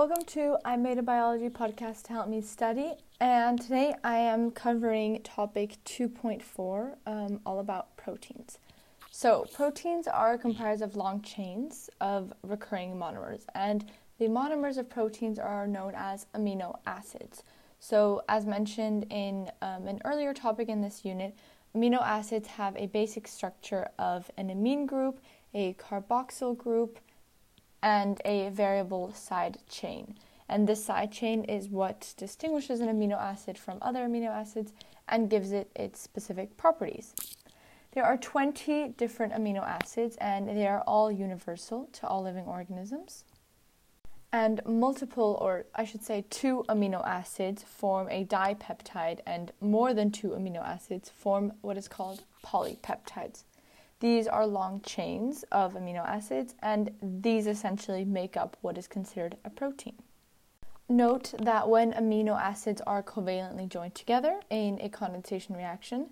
Welcome to I Made a Biology podcast to help me study, and today I am covering topic 2.4, um, all about proteins. So, proteins are comprised of long chains of recurring monomers, and the monomers of proteins are known as amino acids. So, as mentioned in um, an earlier topic in this unit, amino acids have a basic structure of an amine group, a carboxyl group, and a variable side chain. And this side chain is what distinguishes an amino acid from other amino acids and gives it its specific properties. There are 20 different amino acids, and they are all universal to all living organisms. And multiple, or I should say, two amino acids form a dipeptide, and more than two amino acids form what is called polypeptides. These are long chains of amino acids, and these essentially make up what is considered a protein. Note that when amino acids are covalently joined together in a condensation reaction,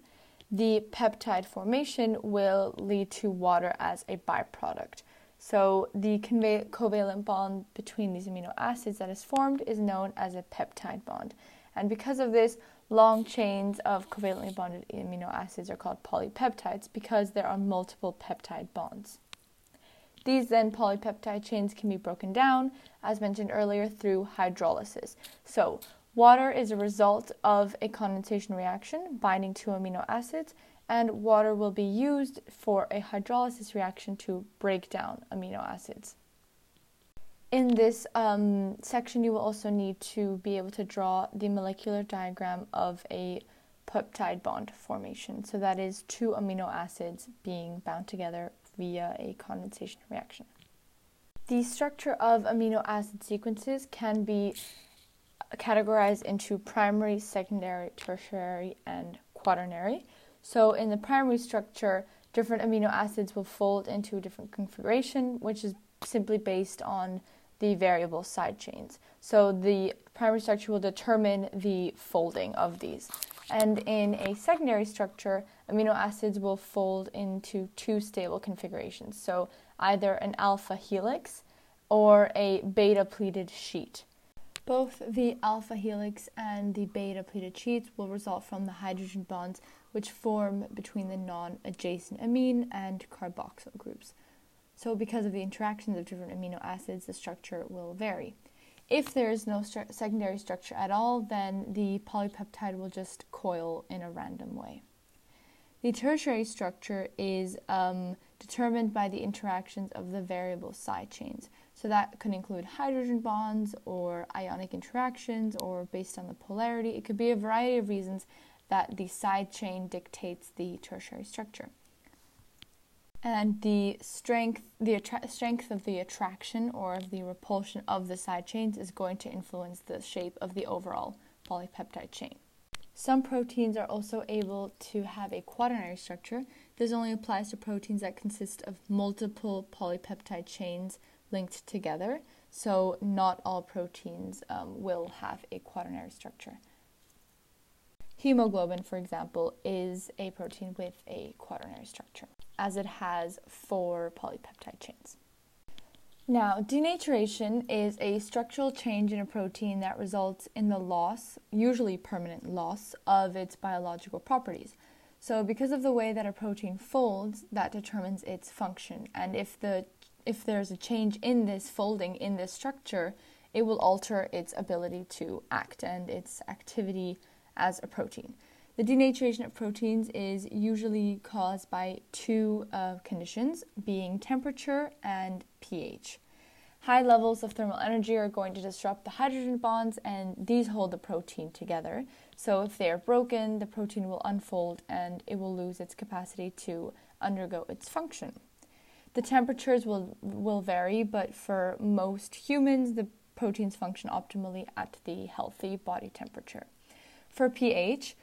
the peptide formation will lead to water as a byproduct. So, the covalent bond between these amino acids that is formed is known as a peptide bond. And because of this, long chains of covalently bonded amino acids are called polypeptides because there are multiple peptide bonds. These then polypeptide chains can be broken down, as mentioned earlier, through hydrolysis. So, water is a result of a condensation reaction binding to amino acids, and water will be used for a hydrolysis reaction to break down amino acids. In this um, section, you will also need to be able to draw the molecular diagram of a peptide bond formation. So that is two amino acids being bound together via a condensation reaction. The structure of amino acid sequences can be categorized into primary, secondary, tertiary, and quaternary. So in the primary structure, different amino acids will fold into a different configuration, which is simply based on the variable side chains. So the primary structure will determine the folding of these. And in a secondary structure, amino acids will fold into two stable configurations. So either an alpha helix or a beta pleated sheet. Both the alpha helix and the beta pleated sheets will result from the hydrogen bonds which form between the non adjacent amine and carboxyl groups. So, because of the interactions of different amino acids, the structure will vary. If there is no stru- secondary structure at all, then the polypeptide will just coil in a random way. The tertiary structure is um, determined by the interactions of the variable side chains. So that could include hydrogen bonds or ionic interactions or based on the polarity. It could be a variety of reasons that the side chain dictates the tertiary structure and the strength the attra- strength of the attraction or of the repulsion of the side chains is going to influence the shape of the overall polypeptide chain. Some proteins are also able to have a quaternary structure. This only applies to proteins that consist of multiple polypeptide chains linked together. So, not all proteins um, will have a quaternary structure. Hemoglobin, for example, is a protein with a quaternary structure as it has four polypeptide chains. Now, denaturation is a structural change in a protein that results in the loss, usually permanent loss, of its biological properties. So, because of the way that a protein folds, that determines its function. And if the if there's a change in this folding in this structure, it will alter its ability to act and its activity as a protein. The denaturation of proteins is usually caused by two uh, conditions, being temperature and pH. High levels of thermal energy are going to disrupt the hydrogen bonds, and these hold the protein together. So, if they are broken, the protein will unfold and it will lose its capacity to undergo its function. The temperatures will, will vary, but for most humans, the proteins function optimally at the healthy body temperature. For pH,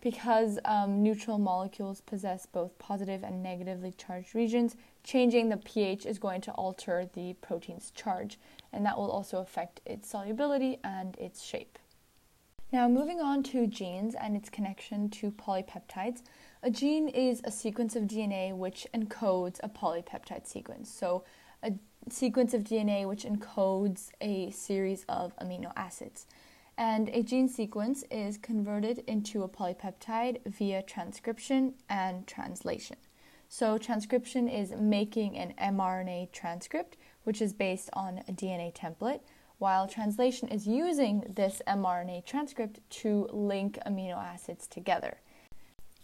because um, neutral molecules possess both positive and negatively charged regions, changing the pH is going to alter the protein's charge, and that will also affect its solubility and its shape. Now, moving on to genes and its connection to polypeptides. A gene is a sequence of DNA which encodes a polypeptide sequence. So, a, sequence of DNA which encodes a series of amino acids. And a gene sequence is converted into a polypeptide via transcription and translation. So, transcription is making an mRNA transcript, which is based on a DNA template, while translation is using this mRNA transcript to link amino acids together.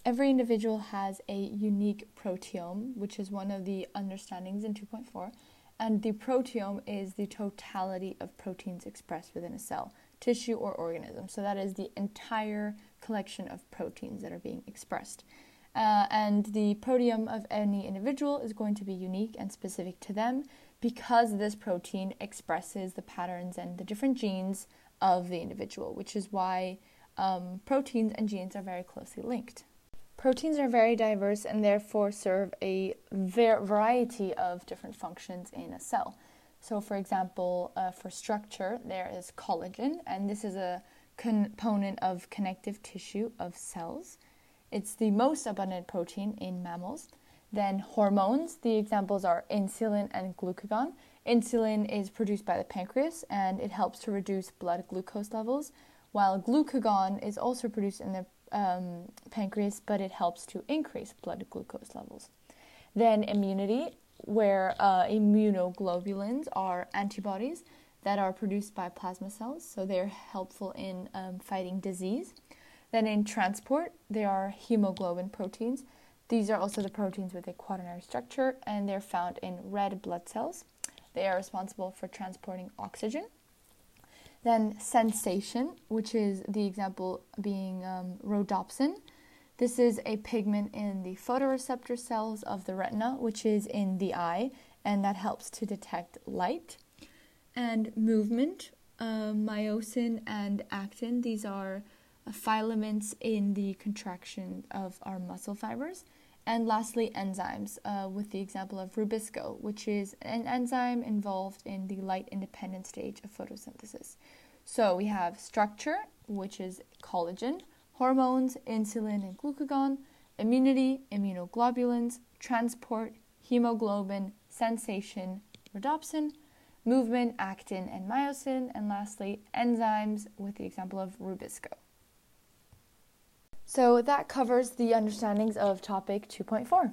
Every individual has a unique proteome, which is one of the understandings in 2.4, and the proteome is the totality of proteins expressed within a cell, tissue, or organism. So that is the entire collection of proteins that are being expressed. Uh, and the proteome of any individual is going to be unique and specific to them because this protein expresses the patterns and the different genes of the individual, which is why um, proteins and genes are very closely linked. Proteins are very diverse and therefore serve a variety of different functions in a cell. So, for example, uh, for structure, there is collagen, and this is a component of connective tissue of cells. It's the most abundant protein in mammals. Then hormones, the examples are insulin and glucagon. Insulin is produced by the pancreas and it helps to reduce blood glucose levels, while glucagon is also produced in the um, pancreas, but it helps to increase blood glucose levels. Then immunity, where uh, immunoglobulins are antibodies that are produced by plasma cells, so they're helpful in um, fighting disease. Then in transport, there are hemoglobin proteins these are also the proteins with a quaternary structure and they're found in red blood cells. They are responsible for transporting oxygen. Then sensation, which is the example being um, rhodopsin. This is a pigment in the photoreceptor cells of the retina, which is in the eye, and that helps to detect light. And movement, uh, myosin and actin, these are uh, filaments in the contraction of our muscle fibers. And lastly, enzymes, uh, with the example of Rubisco, which is an enzyme involved in the light independent stage of photosynthesis. So we have structure, which is collagen, hormones, insulin and glucagon, immunity, immunoglobulins, transport, hemoglobin, sensation, rhodopsin, movement, actin and myosin, and lastly, enzymes, with the example of Rubisco. So that covers the understandings of topic 2.4.